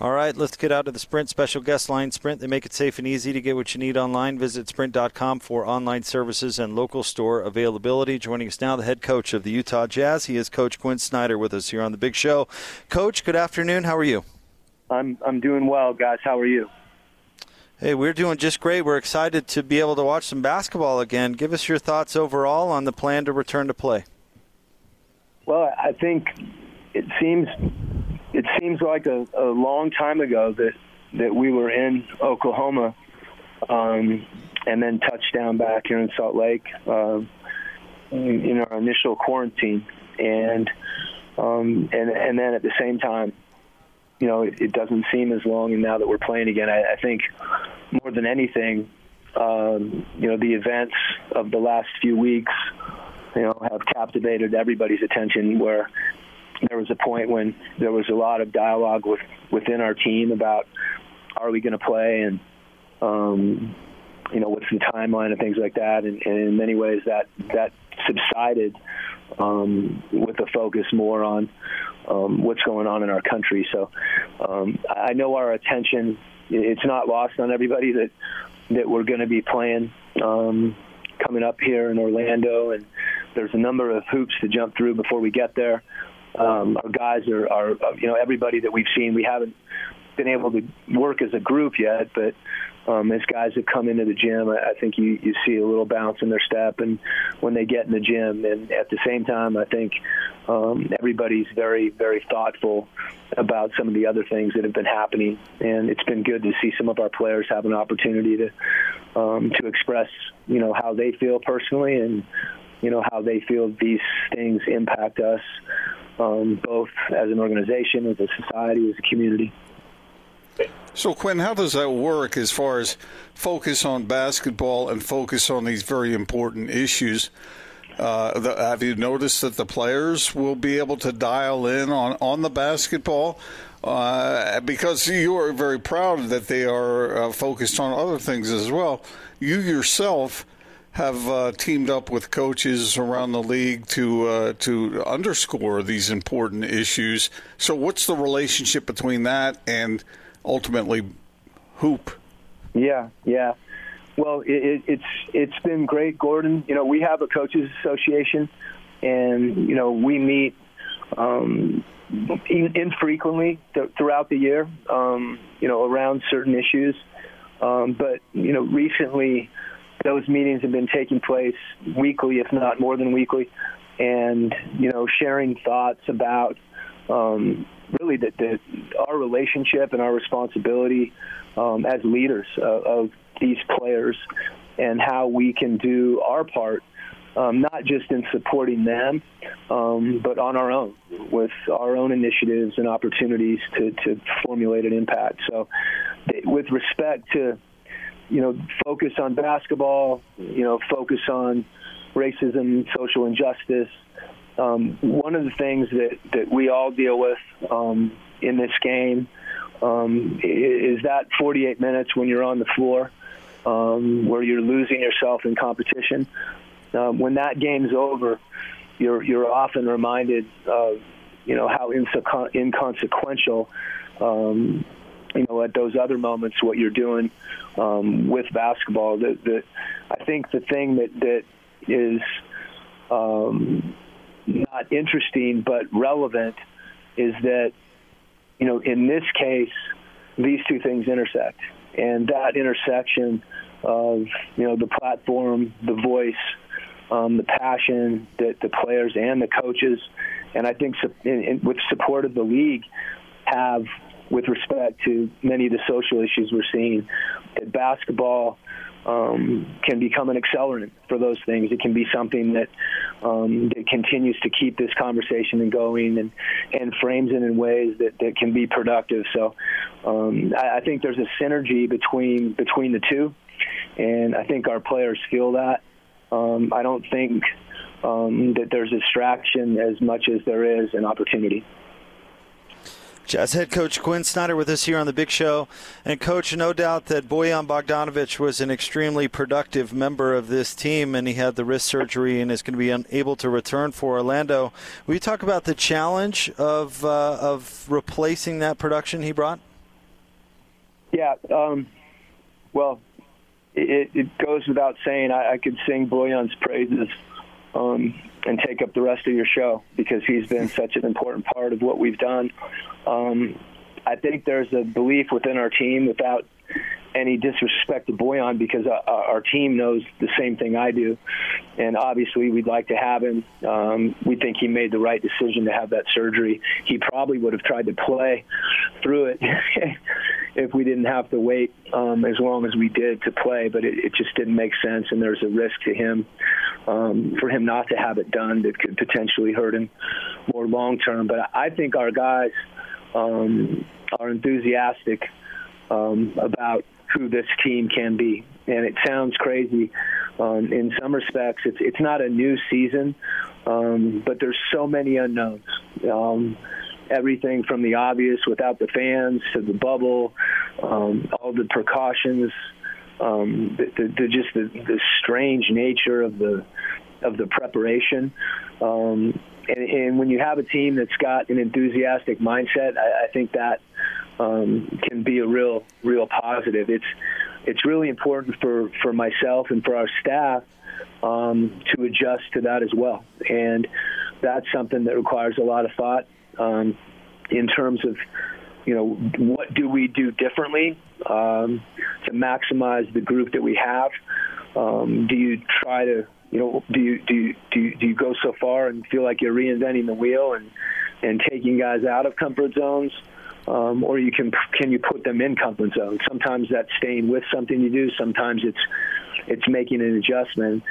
All right, let's get out of the Sprint special guest line. Sprint, they make it safe and easy to get what you need online. Visit sprint.com for online services and local store availability. Joining us now, the head coach of the Utah Jazz. He is Coach Quin Snyder with us here on the Big Show. Coach, good afternoon. How are you? I'm I'm doing well, guys. How are you? Hey, we're doing just great. We're excited to be able to watch some basketball again. Give us your thoughts overall on the plan to return to play. Well, I think it seems it seems like a, a long time ago that that we were in Oklahoma, um, and then touchdown back here in Salt Lake uh, in our initial quarantine, and um, and and then at the same time, you know, it, it doesn't seem as long. And now that we're playing again, I, I think more than anything, um, you know, the events of the last few weeks, you know, have captivated everybody's attention. Where there was a point when there was a lot of dialogue with within our team about are we going to play and um, you know what's the timeline and things like that. And, and in many ways that that subsided um, with a focus more on um, what's going on in our country. So um, I know our attention it's not lost on everybody that that we're going to be playing um, coming up here in Orlando. And there's a number of hoops to jump through before we get there um, our guys are, are, you know, everybody that we've seen. We haven't been able to work as a group yet, but um, as guys have come into the gym, I, I think you, you see a little bounce in their step, and when they get in the gym, and at the same time, I think um, everybody's very, very thoughtful about some of the other things that have been happening, and it's been good to see some of our players have an opportunity to um, to express, you know, how they feel personally, and you know how they feel these things impact us um, both as an organization, as a society, as a community. So, Quin, how does that work as far as focus on basketball and focus on these very important issues? Uh, the, have you noticed that the players will be able to dial in on, on the basketball? Uh, because you are very proud that they are uh, focused on other things as well. You yourself have uh, teamed up with coaches around the league to uh, to underscore these important issues. So, what's the relationship between that and ultimately hoop? Yeah, yeah. Well, it, it, it's it's been great, Gordon. You know, we have a coaches association, and you know we meet um, infrequently th- throughout the year. Um, you know, around certain issues, um, but you know, recently those meetings have been taking place weekly, if not more than weekly, and you know, sharing thoughts about um, really the, the, our relationship and our responsibility um, as leaders uh, of these players, and how we can do our part, um, not just in supporting them, um, but on our own with our own initiatives and opportunities to, to formulate an impact. So, with respect to you know, focus on basketball, you know, focus on racism, social injustice. Um, one of the things that, that we all deal with um, in this game um, is that 48 minutes when you're on the floor, um, where you're losing yourself in competition. Um, when that game's over, you're you're often reminded of you know how inconsequential um, you know, at those other moments, what you're doing um, with basketball. That, I think the thing that that is um, not interesting but relevant is that you know in this case these two things intersect, and that intersection of you know the platform, the voice, um, the passion that the players and the coaches, and I think in, in, with support of the league, have with respect to many of the social issues we're seeing. That basketball um, can become an accelerant for those things. It can be something that um, that continues to keep this conversation going and and frames it in ways that, that can be productive. So um, I, I think there's a synergy between between the two, and I think our players feel that. Um, I don't think um, that there's distraction as much as there is an opportunity. Jazz head coach Quin Snyder with us here on the Big Show. And, coach, no doubt that Bojan Bogdanovic was an extremely productive member of this team, and he had the wrist surgery and is going to be unable to return for Orlando. Will you talk about the challenge of, uh, of replacing that production he brought? Yeah. Um, well, it, it goes without saying. I, I could sing Bojan's praises um, and take up the rest of your show because he's been such an important part of what we've done. Um, I think there's a belief within our team without any disrespect to Bojan because uh, our team knows the same thing I do, and obviously we'd like to have him. Um, we think he made the right decision to have that surgery. He probably would have tried to play through it if we didn't have to wait um, as long as we did to play, but it, it just didn't make sense, and there's a risk to him um, for him not to have it done that could potentially hurt him more long term. But I think our guys um, are enthusiastic um, about who this team can be. And it sounds crazy um, in some respects. It's it's not a new season, um, but there's so many unknowns. Um, everything from the obvious without the fans to the bubble, um, all the precautions, um, the, the, the, just the, the strange nature of the of the preparation. Um, and, and when you have a team that's got an enthusiastic mindset, I, I think that um, can be a real, real positive. It's it's really important for for myself and for our staff um, to adjust to that as well, and that's something that requires a lot of thought um, in terms of you know what do we do differently um, to maximize the group that we have. Um, do you try to you know do you do you, do you, do you go so far and feel like you're reinventing the wheel and and taking guys out of comfort zones? Um, or you can can you put them in comfort zone. Sometimes that's staying with something you do. Sometimes it's it's making an adjustment.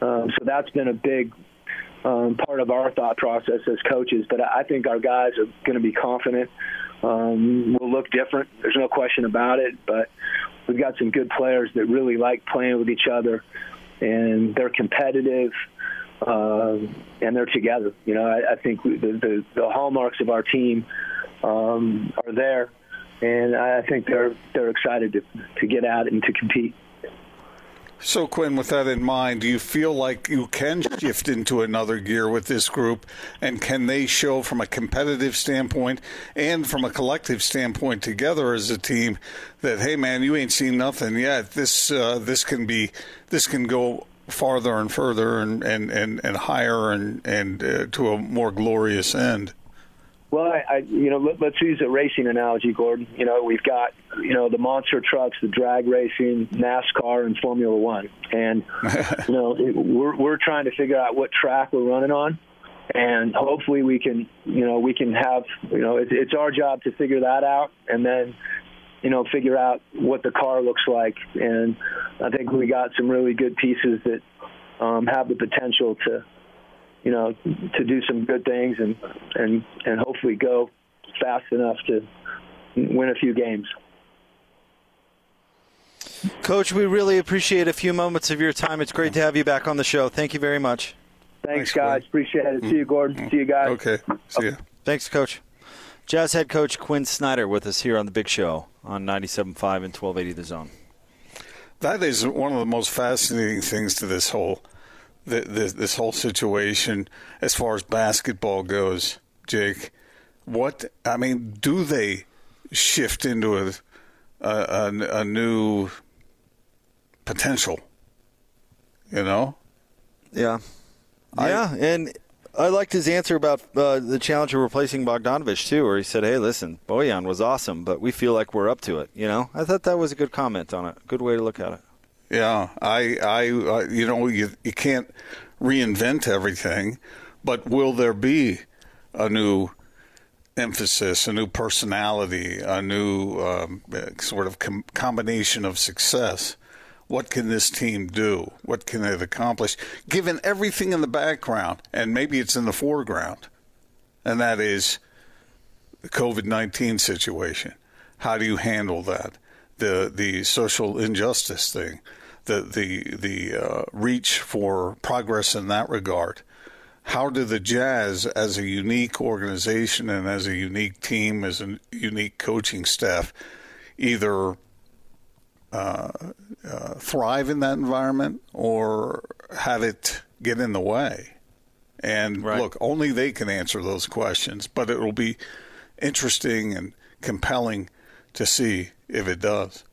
Um, so that's been a big um, part of our thought process as coaches. But I think our guys are going to be confident. Um, we'll look different. There's no question about it. But we've got some good players that really like playing with each other, and they're competitive. Uh, and they're together. You know, I, I think the, the the hallmarks of our team um, are there, and I think they're they're excited to to get out and to compete. So, Quin, with that in mind, do you feel like you can shift into another gear with this group? And can they show from a competitive standpoint and from a collective standpoint together as a team that, hey, man, you ain't seen nothing yet. This uh, this can be this can go farther and further and and and, and higher and and uh, to a more glorious end. Well, I, I you know, let, let's use a racing analogy, Gordon. You know, we've got you know the monster trucks, the drag racing, NASCAR, and Formula One, and you know it, we're we're trying to figure out what track we're running on, and hopefully we can you know we can have you know it, it's our job to figure that out, and then you know figure out what the car looks like, and I think we got some really good pieces that um, have the potential to you know, to do some good things and and and hopefully go fast enough to win a few games. Coach, we really appreciate a few moments of your time. It's great to have you back on the show. Thank you very much. Thanks, Thanks guys. Appreciate it. See you, Gordon. Mm-hmm. See you guys. Okay. See you. Thanks, Coach. Jazz head coach Quin Snyder with us here on the Big Show on 97.5 and 1280 The Zone. That is one of the most fascinating things to this whole the, the, this whole situation as far as basketball goes, Jake. What I mean, do they shift into a a, a, a new potential? You know. Yeah. Yeah, and I liked his answer about uh, the challenge of replacing Bogdanovic too, where he said, "Hey, listen, Bojan was awesome, but we feel like we're up to it." You know, I thought that was a good comment on it. Good way to look at it. Yeah, I, I, uh, you know, you you can't reinvent everything, but will there be a new emphasis, a new personality, a new um, sort of com- combination of success? What can this team do? What can it accomplish? Given everything in the background, and maybe it's in the foreground, and that is the COVID 19 situation. How do you handle that? The, the social injustice thing the the the uh, reach for progress in that regard. How do the Jazz, as a unique organization and as a unique team, as a unique coaching staff, either uh, uh, thrive in that environment or have it get in the way? And right. look, only they can answer those questions, but it will be interesting and compelling to see if it does.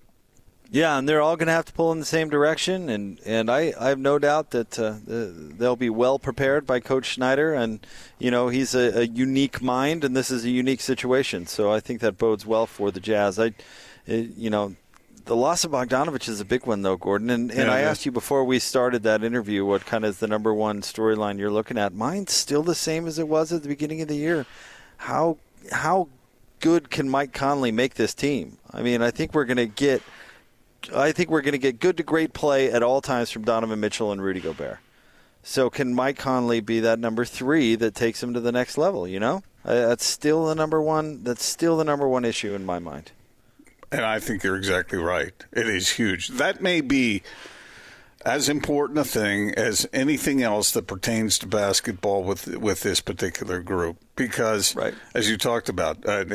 Yeah, and they're all going to have to pull in the same direction, and, and I, I have no doubt that uh, they'll be well prepared by Coach Snyder, and you know he's a, a, unique mind, and this is a unique situation, so I think that bodes well for the Jazz. I, it, you know, the loss of Bogdanovic is a big one, though, Gordon. And, and yeah, I asked you before we started that interview what kind of is the number one storyline you're looking at. Mine's still the same as it was at the beginning of the year. How how good can Mike Conley make this team? I mean, I think we're going to get – I think we're going to get good to great play at all times from Donovan Mitchell and Rudy Gobert. So can Mike Conley be that number three that takes him to the next level? You know, that's still the number one. That's still the number one issue in my mind. And I think you're exactly right. It is huge. That may be as important a thing as anything else that pertains to basketball with with this particular group. Because, right. as you talked about, uh,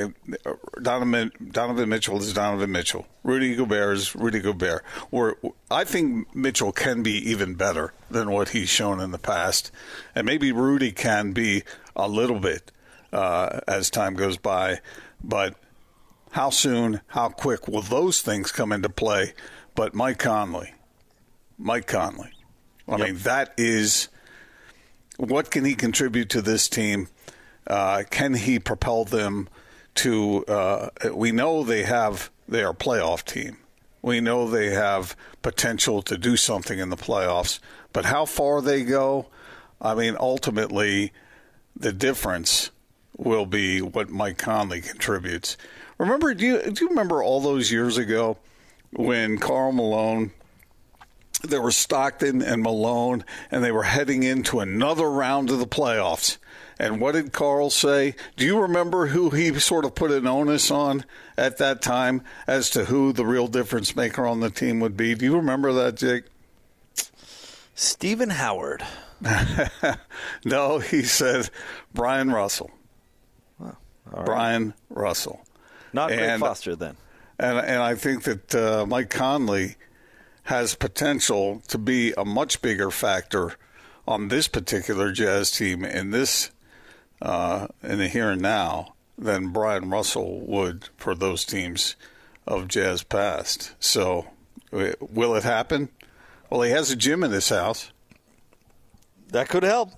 Donovan, Donovan Mitchell is Donovan Mitchell. Rudy Gobert is Rudy Gobert. Or I think Mitchell can be even better than what he's shown in the past, and maybe Rudy can be a little bit uh, as time goes by. But how soon, how quick will those things come into play? But Mike Conley Mike Conley. I yep. mean, that is what can he contribute to this team? Uh, can he propel them to? Uh, we know they have they are a playoff team. We know they have potential to do something in the playoffs, but how far they go, I mean, ultimately, the difference will be what Mike Conley contributes. Remember, do you do you remember all those years ago when Karl Malone there were Stockton and Malone, and they were heading into another round of the playoffs. And what did Karl say? Do you remember who he sort of put an onus on at that time as to who the real difference maker on the team would be? Do you remember that, Jake? Stephen Howard. no, he said Bryon Russell. right. Bryon Russell. Not Greg Foster then. And and I think that uh, Mike Conley has potential to be a much bigger factor on this particular Jazz team in this uh, in the here and now than Bryon Russell would for those teams of Jazz past. So, will it happen? Well, he has a gym in this house. That could help.